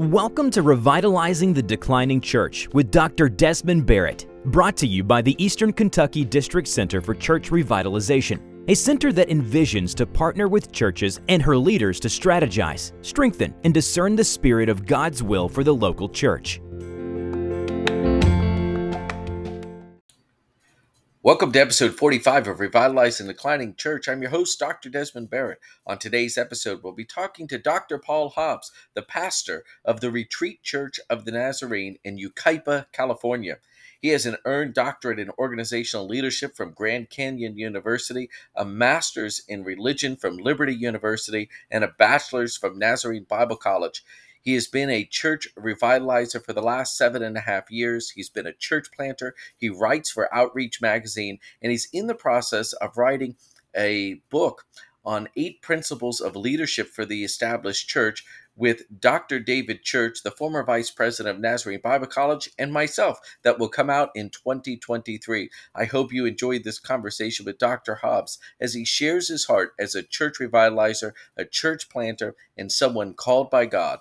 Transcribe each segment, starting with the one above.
Welcome to Revitalizing the Declining Church with Dr. Desmond Barrett, brought to you by the Eastern Kentucky District Center for Church Revitalization, a center that envisions to partner with churches and her leaders to strategize, strengthen, and discern the spirit of God's will for the local church. Welcome to episode 45 of Revitalizing the Declining Church. I'm your host, Dr. Desmond Barrett. On today's episode, we'll be talking to Dr. Paul Hobbs, the pastor of the Retreat Church of the Nazarene in Yucaipa, California. He has an earned doctorate in organizational leadership from Grand Canyon University, a master's in religion from Liberty University, and a bachelor's from Nazarene Bible College. He has been a church revitalizer for the last seven and a half years. He's been a church planter. He writes for Outreach Magazine, and he's in the process of writing a book on eight principles of leadership for the established church with Dr. David Church, the former vice president of Nazarene Bible College, and myself, that will come out in 2023. I hope you enjoyed this conversation with Dr. Hobbs as he shares his heart as a church revitalizer, a church planter, and someone called by God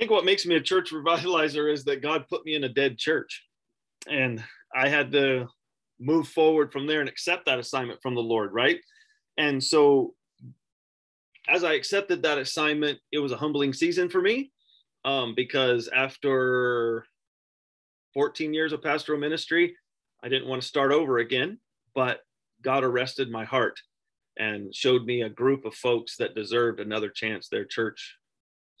think what makes me a church revitalizer is that God put me in a dead church. And I had to move forward from there and accept that assignment from the Lord, right? And so as I accepted that assignment, it was a humbling season for me um, because after 14 years of pastoral ministry, I didn't want to start over again, but God arrested my heart and showed me a group of folks that deserved another chance. Their church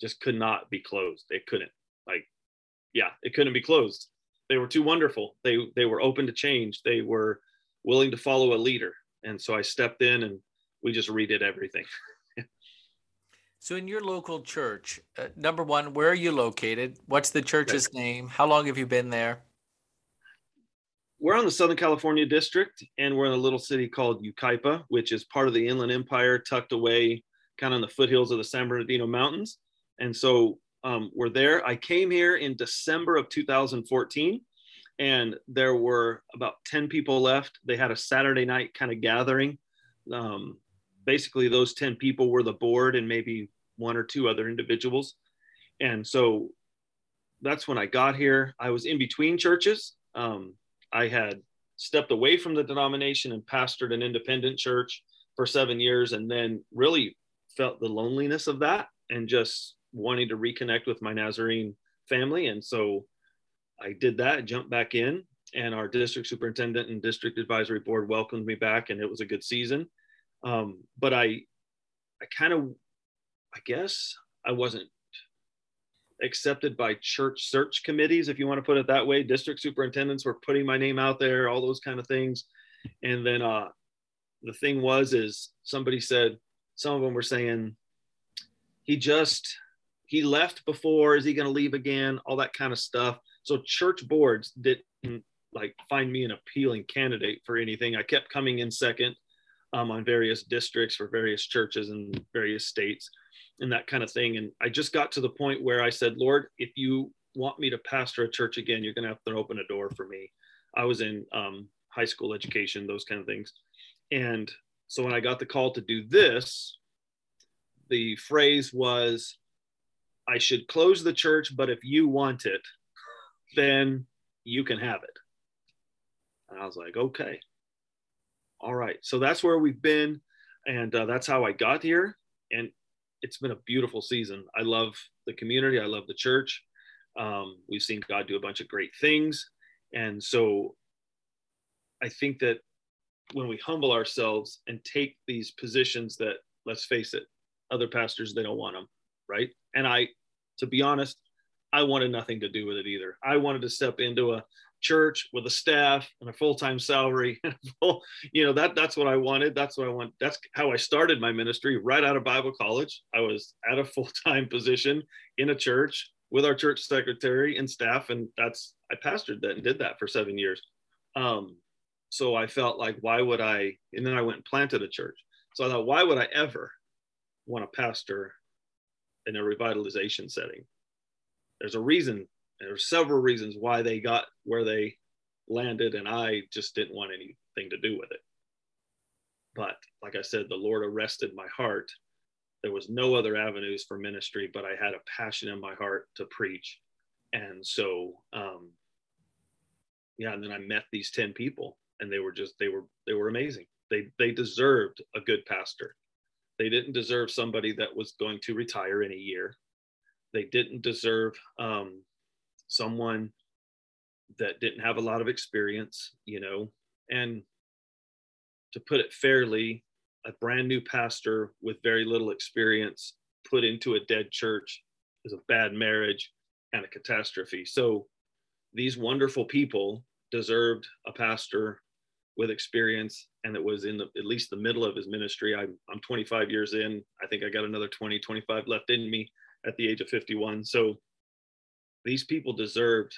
just could not be closed. It couldn't. Like, yeah, it couldn't be closed. They were too wonderful. They they were open to change. They were willing to follow a leader. And so I stepped in and we just redid everything. so in your local church, uh, number one, where are you located? What's the church's okay. name? How long have you been there? We're on the Southern California district, and we're in a little city called Yucaipa, which is part of the Inland Empire, tucked away kind of in the foothills of the San Bernardino Mountains. And so um, we're there. I came here in December of 2014, and there were about 10 people left. They had a Saturday night kind of gathering. Um, basically, those 10 people were the board and maybe one or two other individuals. And so that's when I got here. I was in between churches. Um, I had stepped away from the denomination and pastored an independent church for seven years and then really felt the loneliness of that and just wanting to reconnect with my Nazarene family. And so I did that, jumped back in, and our district superintendent and district advisory board welcomed me back, and it was a good season. Um, but I, I kind of, I guess I wasn't accepted by church search committees, if you want to put it that way. District superintendents were putting my name out there, all those kind of things. And then uh, the thing was, is somebody said, some of them were saying, he just he left before is he going to leave again? All that kind of stuff. So church boards didn't like find me an appealing candidate for anything. I kept coming in second um, on various districts for various churches in various states and that kind of thing. And i just got to the point where i said lord if you want me to pastor a church again you're going to have to open a door for me. I was in um, high school education those kind of things. And so when i got the call to do this the phrase was I should close the church, but if you want it, then you can have it. And I was like, okay. All right. So that's where we've been. And uh, that's how I got here. And it's been a beautiful season. I love the community, I love the church. Um, we've seen God do a bunch of great things. And so I think that when we humble ourselves and take these positions that, let's face it, other pastors, they don't want them, right? And I to be honest, I wanted nothing to do with it either. I wanted to step into a church with a staff and a full-time salary. you know, that that's what I wanted. That's what I want. That's how I started my ministry right out of Bible college. I was at a full-time position in a church with our church secretary and staff. And that's I pastored that and did that for seven years. Um, so I felt like why would I and then I went and planted a church. So I thought, why would I ever want to pastor in a revitalization setting. There's a reason, there are several reasons why they got where they landed, and I just didn't want anything to do with it. But like I said, the Lord arrested my heart there was no other avenues for ministry, but I had a passion in my heart to preach. And so, um, yeah, and then I met these 10 people and they were just, they were, they were amazing. They, they deserved a good pastor. They didn't deserve somebody that was going to retire in a year. They didn't deserve um, someone that didn't have a lot of experience, you know, and to put it fairly, a brand new pastor with very little experience put into a dead church is a bad marriage and a catastrophe. So these wonderful people deserved a pastor with experience and it was in the at least the middle of his ministry. I'm I'm 25 years in. I think I got another 20, 25 left in me at the age of 51. So these people deserved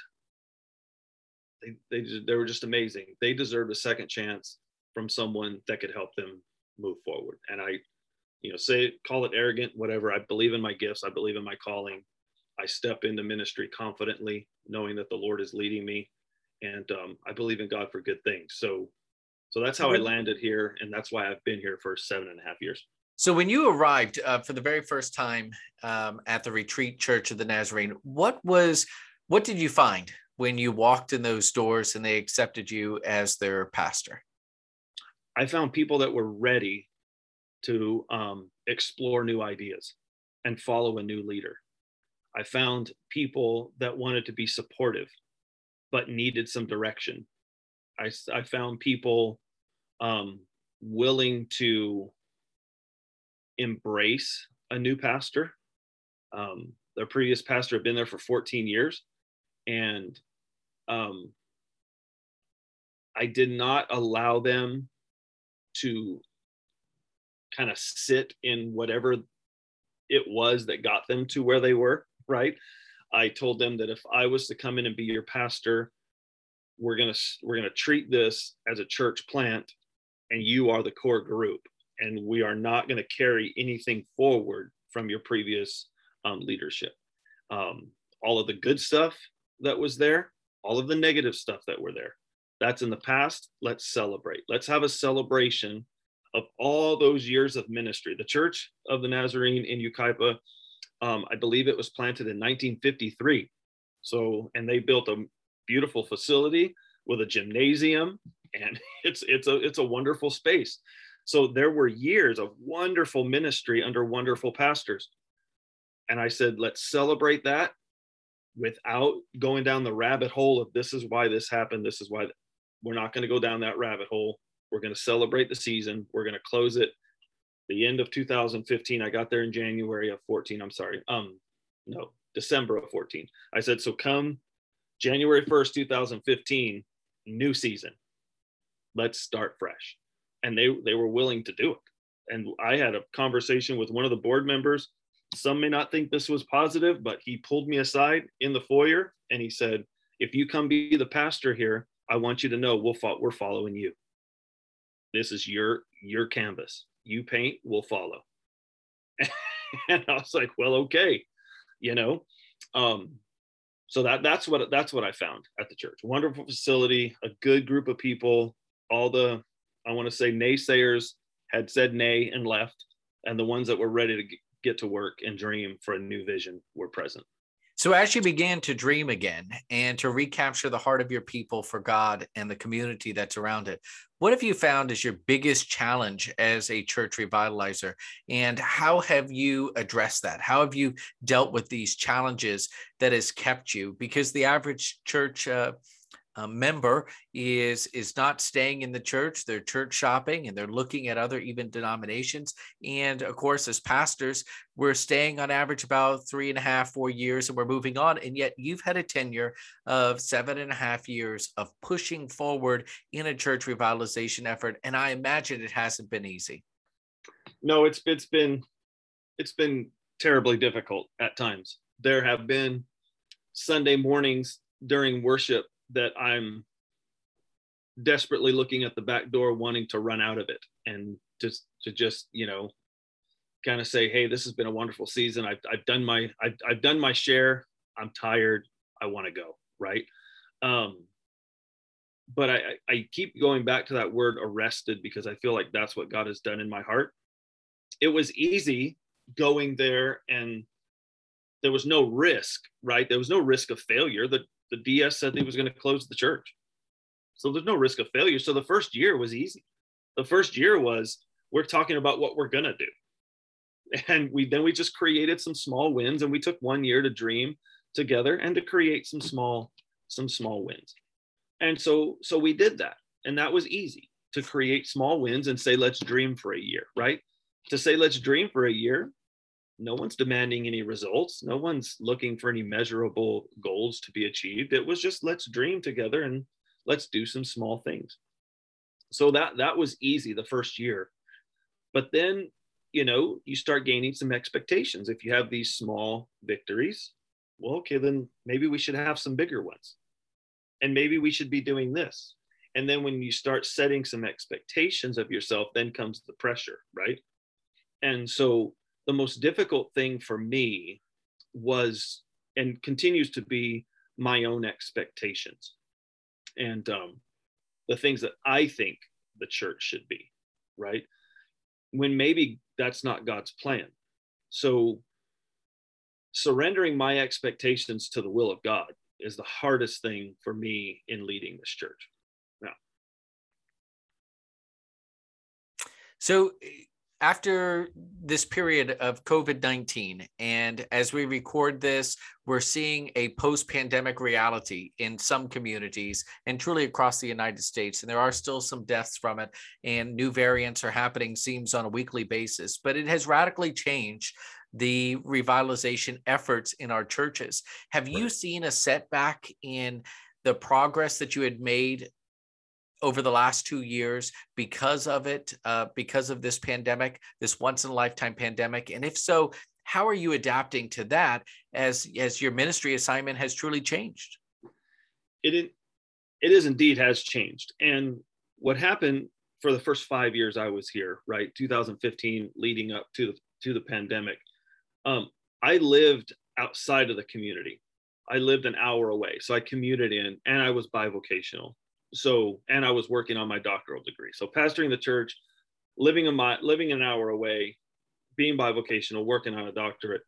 they they, they were just amazing. They deserved a second chance from someone that could help them move forward. And I, you know, say call it arrogant, whatever. I believe in my gifts. I believe in my calling. I step into ministry confidently, knowing that the Lord is leading me, and um, I believe in God for good things. So, so that's how I landed here, and that's why I've been here for seven and a half years. So, when you arrived uh, for the very first time um, at the Retreat Church of the Nazarene, what was, what did you find when you walked in those doors and they accepted you as their pastor? I found people that were ready to um, explore new ideas and follow a new leader. I found people that wanted to be supportive but needed some direction. I, I found people um, willing to embrace a new pastor. Um, their previous pastor had been there for 14 years, and um, I did not allow them to kind of sit in whatever it was that got them to where they were, right? I told them that if I was to come in and be your pastor, we're going to we're going to treat this as a church plant and you are the core group and we are not going to carry anything forward from your previous um, leadership. Um, all of the good stuff that was there, all of the negative stuff that were there, that's in the past. Let's celebrate. Let's have a celebration of all those years of ministry. The Church of the Nazarene in Yucaipa, um, I believe it was planted in 1953. So, and they built a beautiful facility with a gymnasium, and it's it's a it's a wonderful space. So there were years of wonderful ministry under wonderful pastors. And I said, let's celebrate that without going down the rabbit hole of this is why this happened, this is why we're not going to go down that rabbit hole. We're going to celebrate the season. We're going to close it the end of 2015. I got there in January of 14. I'm sorry. Um, no, December of 14. I said, so come January 1st, 2015, new season. Let's start fresh. And they they were willing to do it. And I had a conversation with one of the board members. Some may not think this was positive, but he pulled me aside in the foyer and he said, if you come be the pastor here, I want you to know we'll fo- we're following you. This is your your canvas. You paint, we'll follow. and I was like, well, okay, you know. Um, so that that's what that's what I found at the church. Wonderful facility, a good group of people. All the I want to say naysayers had said nay and left, and the ones that were ready to get to work and dream for a new vision were present. So, as you began to dream again and to recapture the heart of your people for God and the community that's around it, what have you found is your biggest challenge as a church revitalizer? And how have you addressed that? How have you dealt with these challenges that has kept you? Because the average church, uh, a member is is not staying in the church. They're church shopping and they're looking at other even denominations. And of course as pastors we're staying on average about three and a half four years and we're moving on. And yet you've had a tenure of seven and a half years of pushing forward in a church revitalization effort. And i imagine it hasn't been easy. No it's it's been it's been terribly difficult at times. There have been sunday mornings during worship that I'm desperately looking at the back door, wanting to run out of it and just to just, you know, kind of say, Hey, this has been a wonderful season. I've, I've done my, I've, I've done my share. I'm tired. I want to go. Right. Um, but I, I keep going back to that word arrested because I feel like that's what God has done in my heart. It was easy going there and there was no risk, right? There was no risk of failure. The, the DS said he was going to close the church. So there's no risk of failure. So the first year was easy. The first year was we're talking about what we're going to do. And we then we just created some small wins and we took one year to dream together and to create some small some small wins. And so so we did that. And that was easy to create small wins and say let's dream for a year, right? To say let's dream for a year, no one's demanding any results. No one's looking for any measurable goals to be achieved. It was just let's dream together and let's do some small things. So that that was easy the first year. But then, you know, you start gaining some expectations. If you have these small victories, well, okay, then maybe we should have some bigger ones. And maybe we should be doing this. And then when you start setting some expectations of yourself, then comes the pressure, right? And so the most difficult thing for me was and continues to be my own expectations and um, the things that I think the church should be, right? When maybe that's not God's plan. So surrendering my expectations to the will of God is the hardest thing for me in leading this church. Now, so after this period of COVID 19, and as we record this, we're seeing a post pandemic reality in some communities and truly across the United States. And there are still some deaths from it, and new variants are happening, seems on a weekly basis, but it has radically changed the revitalization efforts in our churches. Have you seen a setback in the progress that you had made over the last two years because of it, uh, because of this pandemic, this once in a lifetime pandemic? And if so, how are you adapting to that as as your ministry assignment has truly changed? It it is indeed has changed. And what happened for the first five years I was here, right, 2015, leading up to the to the pandemic, um, I lived outside of the community. I lived an hour away, so I commuted in, and I was bivocational so and i was working on my doctoral degree. So pastoring the church living a mi- living an hour away being bivocational working on a doctorate.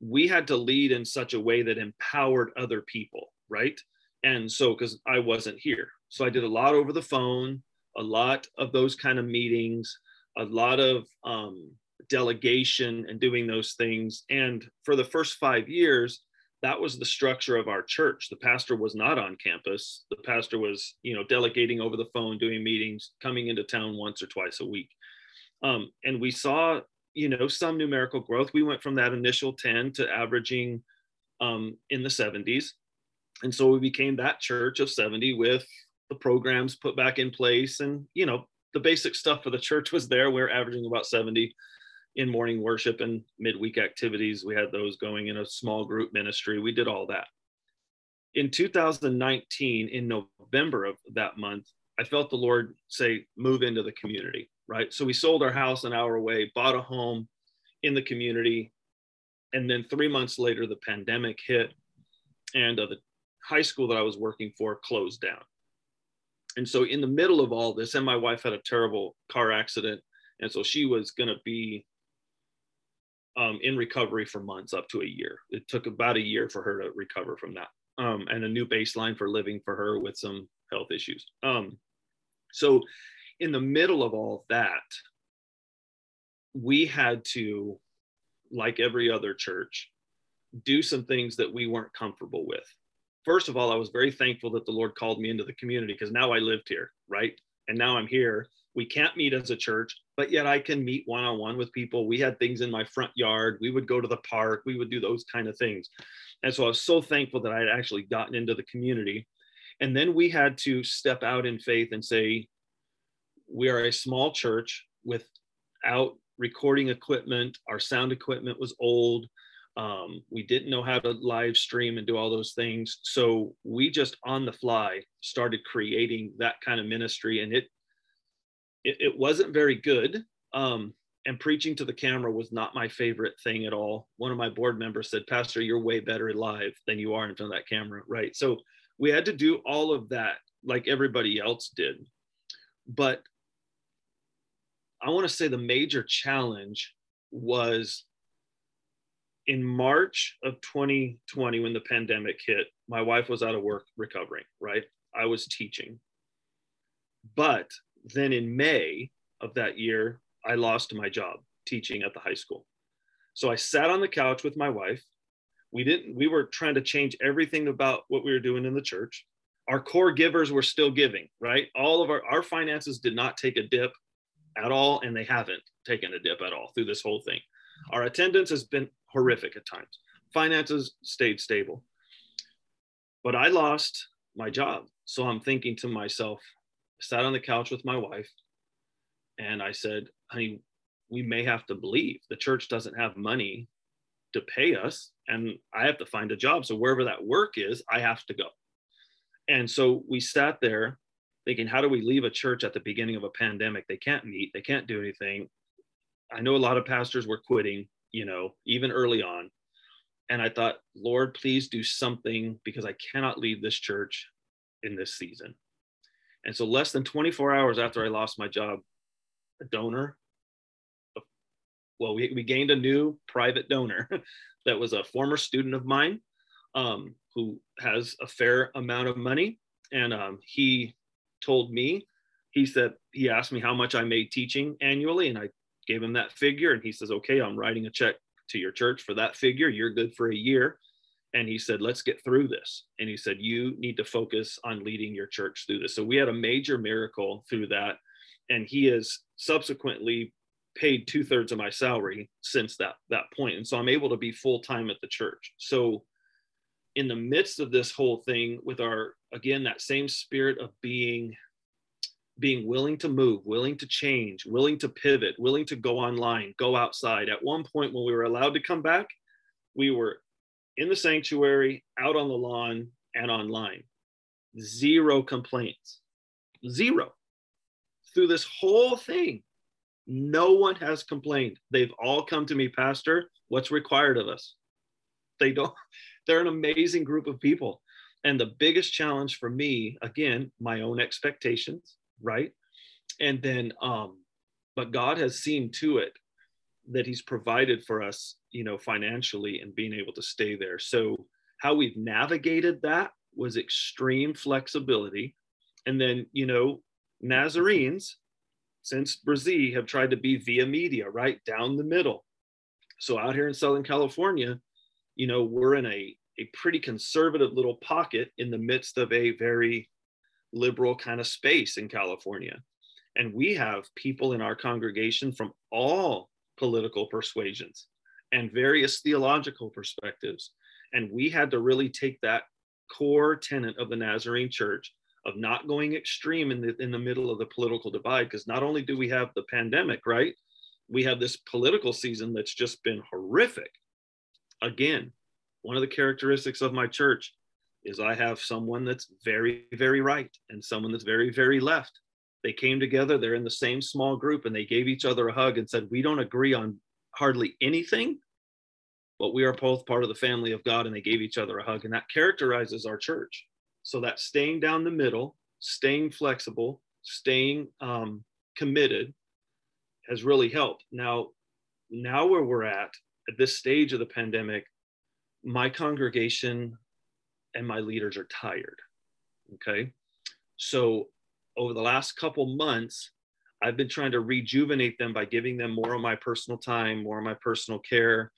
We had to lead in such a way that empowered other people right? And so because i wasn't here. So i did a lot over the phone a lot of those kind of meetings a lot of um, delegation and doing those things. And for the first five years that was the structure of our church. The pastor was not on campus. The pastor was you know delegating over the phone doing meetings coming into town once or twice a week. Um, and we saw you know some numerical growth. We went from that initial 10 to averaging um, in the 70s and so we became that church of 70 with the programs put back in place and you know the basic stuff for the church was there. We we're averaging about 70 in morning worship and midweek activities. We had those going in a small group ministry. We did all that. In 2019, in November of that month, I felt the Lord say, move into the community, right? So we sold our house an hour away, bought a home in the community. And then three months later, the pandemic hit and uh, the high school that I was working for closed down. And so, in the middle of all this, and my wife had a terrible car accident. And so she was going to be um, in recovery for months up to a year. It took about a year for her to recover from that, um, and a new baseline for living for her with some health issues. Um, so, in the middle of all that, we had to, like every other church, do some things that we weren't comfortable with. First of all, I was very thankful that the Lord called me into the community because now I lived here, right? And now I'm here we can't meet as a church but yet i can meet one-on-one with people. We had things in my front yard. We would go to the park. We would do those kind of things. And so i was so thankful that i had actually gotten into the community. And then we had to step out in faith and say we are a small church without recording equipment. Our sound equipment was old. Um, we didn't know how to live stream and do all those things. So we just on the fly started creating that kind of ministry and it it, it wasn't very good. Um, and preaching to the camera was not my favorite thing at all. One of my board members said, Pastor, you're way better live than you are in front of that camera. Right. So we had to do all of that like everybody else did. But I want to say the major challenge was in March of 2020 when the pandemic hit. My wife was out of work recovering, right? I was teaching. But then in May of that year, I lost my job teaching at the high school. So I sat on the couch with my wife. We didn't, we were trying to change everything about what we were doing in the church. Our core givers were still giving, right? All of our, our finances did not take a dip at all, and they haven't taken a dip at all through this whole thing. Our attendance has been horrific at times. Finances stayed stable. But I lost my job. So I'm thinking to myself, sat on the couch with my wife and I said, honey, we may have to leave. the church doesn't have money to pay us and I have to find a job. So wherever that work is, I have to go. And so we sat there thinking, how do we leave a church at the beginning of a pandemic? They can't meet, they can't do anything. I know a lot of pastors were quitting, you know, even early on. And I thought, Lord, please do something because I cannot leave this church in this season. And so, less than 24 hours after I lost my job, a donor, well, we, we gained a new private donor that was a former student of mine um, who has a fair amount of money. And um, he told me, he said, he asked me how much I made teaching annually. And I gave him that figure. And he says, okay, I'm writing a check to your church for that figure. You're good for a year. And he said, let's get through this. And he said, you need to focus on leading your church through this. So we had a major miracle through that. And he has subsequently paid two thirds of my salary since that, that point. And so I'm able to be full time at the church. So in the midst of this whole thing with our, again, that same spirit of being being willing to move, willing to change, willing to pivot, willing to go online, go outside. At one point, when we were allowed to come back, we were in the sanctuary, out on the lawn, and online. Zero complaints. Zero. Through this whole thing, no one has complained. They've all come to me, Pastor, what's required of us? They don't, they're an amazing group of people. And the biggest challenge for me, again, my own expectations, right? And then, um, but God has seen to it that He's provided for us, you know, financially and being able to stay there. So, how we've navigated that was extreme flexibility. And then, you know, Nazarenes, since Bresee, have tried to be via media, right down the middle. So, out here in Southern California, you know, we're in a, a pretty conservative little pocket in the midst of a very liberal kind of space in California. And we have people in our congregation from all political persuasions and various theological perspectives. And we had to really take that core tenet of the Nazarene church of not going extreme in the in the middle of the political divide because not only do we have the pandemic right we have this political season that's just been horrific again one of the characteristics of my church is I have someone that's very, very right and someone that's very, very left. They came together, they're in the same small group, and they gave each other a hug and said, We don't agree on hardly anything, but we are both part of the family of God. And they gave each other a hug. And that characterizes our church. So that staying down the middle, staying flexible, staying um, committed has really helped. Now, now where we're at at this stage of the pandemic, my congregation and my leaders are tired. Okay. So over the last couple months, I've been trying to rejuvenate them by giving them more of my personal time, more of my personal care,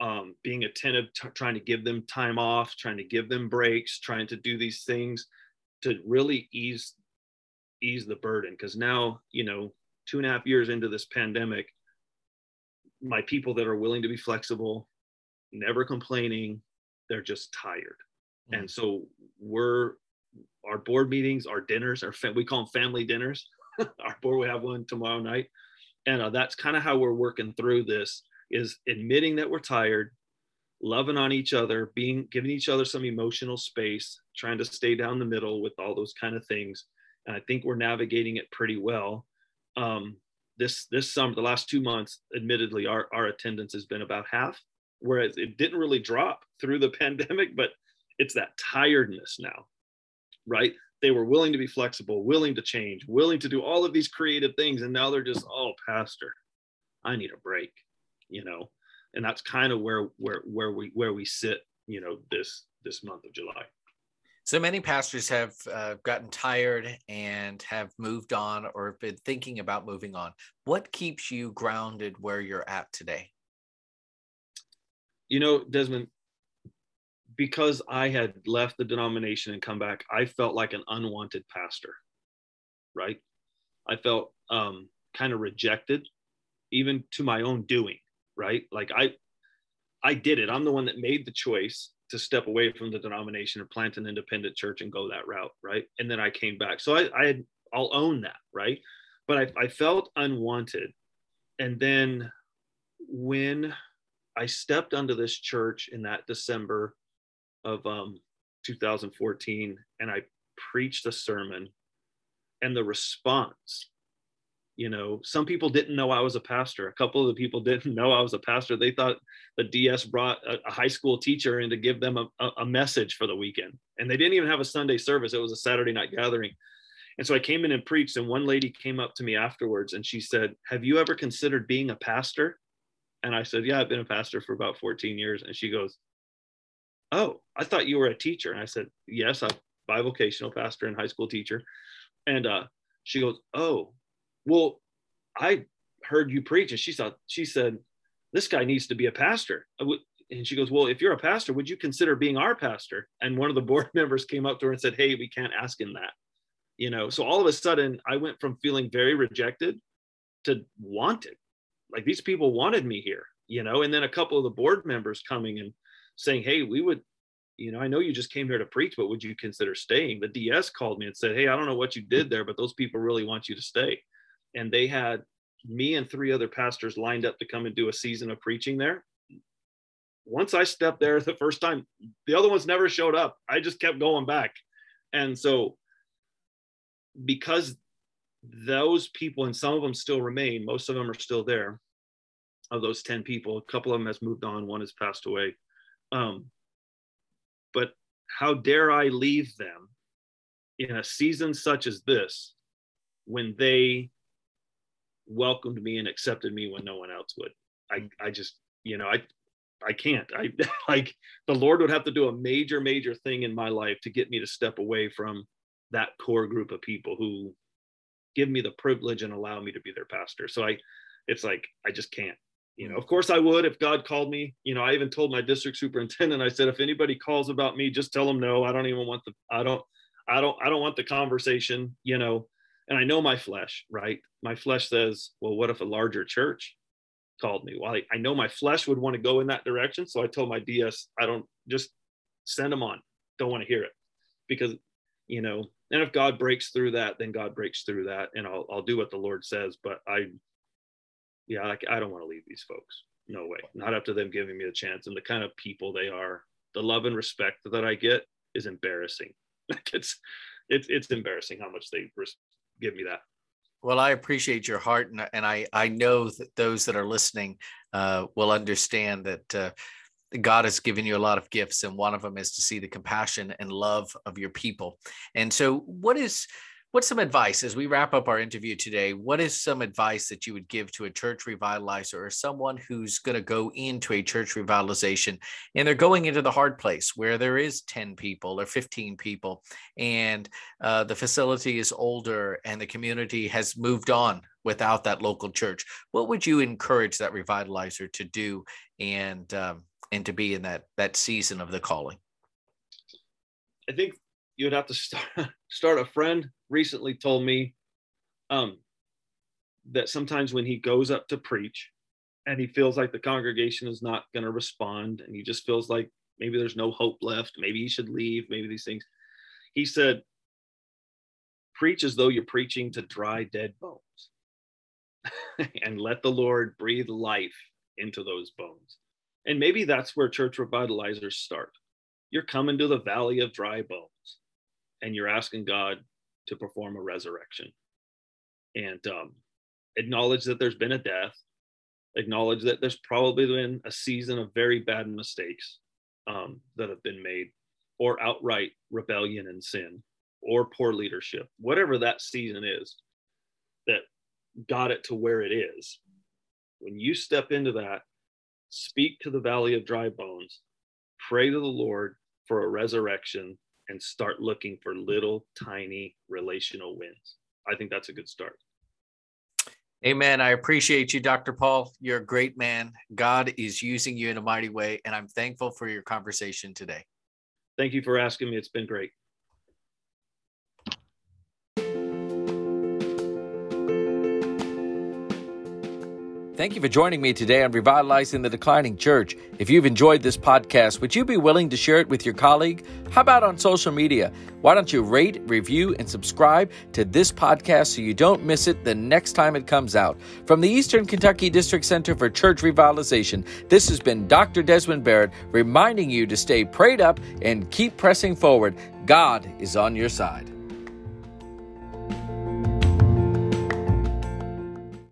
um, being attentive, t- trying to give them time off, trying to give them breaks, trying to do these things to really ease ease the burden. Because now, you know, two and a half years into this pandemic, my people that are willing to be flexible, never complaining, they're just tired. Mm. And so we're our board meetings, our dinners, our we call them family dinners. our board we have one tomorrow night, and uh, that's kind of how we're working through this. Is admitting that we're tired, loving on each other, being giving each other some emotional space, trying to stay down the middle with all those kind of things. And I think we're navigating it pretty well. Um, this this summer, the last two months, admittedly, our our attendance has been about half, whereas it didn't really drop through the pandemic, but it's that tiredness now, right? They were willing to be flexible, willing to change, willing to do all of these creative things. And now they're just, oh, Pastor, I need a break. you know, and that's kind of where where where we where we sit, you know, this this month of July. So many pastors have uh, gotten tired and have moved on or have been thinking about moving on. What keeps you grounded where you're at today? You know, Desmond, because I had left the denomination and come back, I felt like an unwanted pastor, right? I felt um, kind of rejected, even to my own doing, right? Like I, I did it. I'm the one that made the choice to step away from the denomination and plant an independent church and go that route, right? And then I came back. So I, I had, I'll own that, right? But I, I felt unwanted. And then when I stepped onto this church in that December of um, 2014 and I preached a sermon, and the response you know some people didn't know i was a pastor. A couple of the people didn't know i was a pastor. They thought the ds brought a, a high school teacher in to give them a, a, message for the weekend. And they didn't even have a sunday service. It was a saturday night gathering. And so i came in and preached and one lady came up to me afterwards and she said have you ever considered being a pastor? And i said yeah i've been a pastor for about 14 years. And she goes oh i thought you were a teacher and i said yes i'm bivocational pastor and high school teacher and uh, she goes oh well, I heard you preach. And she thought, she said, this guy needs to be a pastor. And she goes, well, if you're a pastor, would you consider being our pastor? And one of the board members came up to her and said, hey, we can't ask him that. You know, so all of a sudden I went from feeling very rejected to wanted. Like these people wanted me here, you know, and then a couple of the board members coming and saying, hey, we would, you know, I know you just came here to preach, but would you consider staying? The DS called me and said, hey, I don't know what you did there, but those people really want you to stay and they had me and three other pastors lined up to come and do a season of preaching there. Once I stepped there the first time, the other ones never showed up. I just kept going back. And so, because those people, and some of them still remain, most of them are still there. Of those 10 people, a couple of them has moved on, one has passed away. Um, but how dare I leave them in a season such as this when they welcomed me and accepted me when no one else would. I, I just, you know, I, I can't. I like the Lord would have to do a major, major thing in my life to get me to step away from that core group of people who give me the privilege and allow me to be their pastor. So I, it's like I just can't. You know, of course I would if God called me. You know, I even told my district superintendent. I said, if anybody calls about me, just tell them no. I don't even want the. I don't. I don't. I don't want the conversation. You know, and I know my flesh, right? My flesh says, well, what if a larger church called me? Well, I, I know my flesh would want to go in that direction. So I told my DS, I don't just send them on. Don't want to hear it because, you know, and if God breaks through that, then God breaks through that and I'll, I'll do what the Lord says. But I, yeah, I, I don't want to leave these folks. No way. Not after them giving me a chance and the kind of people they are. The love and respect that I get is embarrassing. Like it's, it's, it's embarrassing how much they give me that. Well, I appreciate your heart, and, and I I know that those that are listening uh, will understand that uh, God has given you a lot of gifts, and one of them is to see the compassion and love of your people. And so, what is what's some advice as we wrap up our interview today? What is some advice that you would give to a church revitalizer or someone who's going to go into a church revitalization and they're going into the hard place where there is 10 people or 15 people and uh, the facility is older and the community has moved on without that local church? What would you encourage that revitalizer to do and um, and to be in that that season of the calling? I think you'd have to start start a friend recently told me um, that sometimes when he goes up to preach and he feels like the congregation is not going to respond and he just feels like maybe there's no hope left maybe he should leave maybe these things he said preach as though you're preaching to dry dead bones and let the lord breathe life into those bones. And maybe that's where church revitalizers start. You're coming to the valley of dry bones and you're asking God to perform a resurrection and um, acknowledge that there's been a death, acknowledge that there's probably been a season of very bad mistakes um, that have been made, or outright rebellion and sin, or poor leadership, whatever that season is that got it to where it is. When you step into that, speak to the valley of dry bones, pray to the Lord for a resurrection, and start looking for little tiny relational wins. I think that's a good start. Amen. I appreciate you, Dr. Paul. You're a great man. God is using you in a mighty way, and I'm thankful for your conversation today. Thank you for asking me. It's been great. Thank you for joining me today on Revitalizing the Declining Church. If you've enjoyed this podcast, would you be willing to share it with your colleague? How about on social media? Why don't you rate, review, and subscribe to this podcast so you don't miss it the next time it comes out? From the Eastern Kentucky District Center for Church Revitalization, this has been Dr. Desmond Barrett reminding you to stay prayed up and keep pressing forward. God is on your side.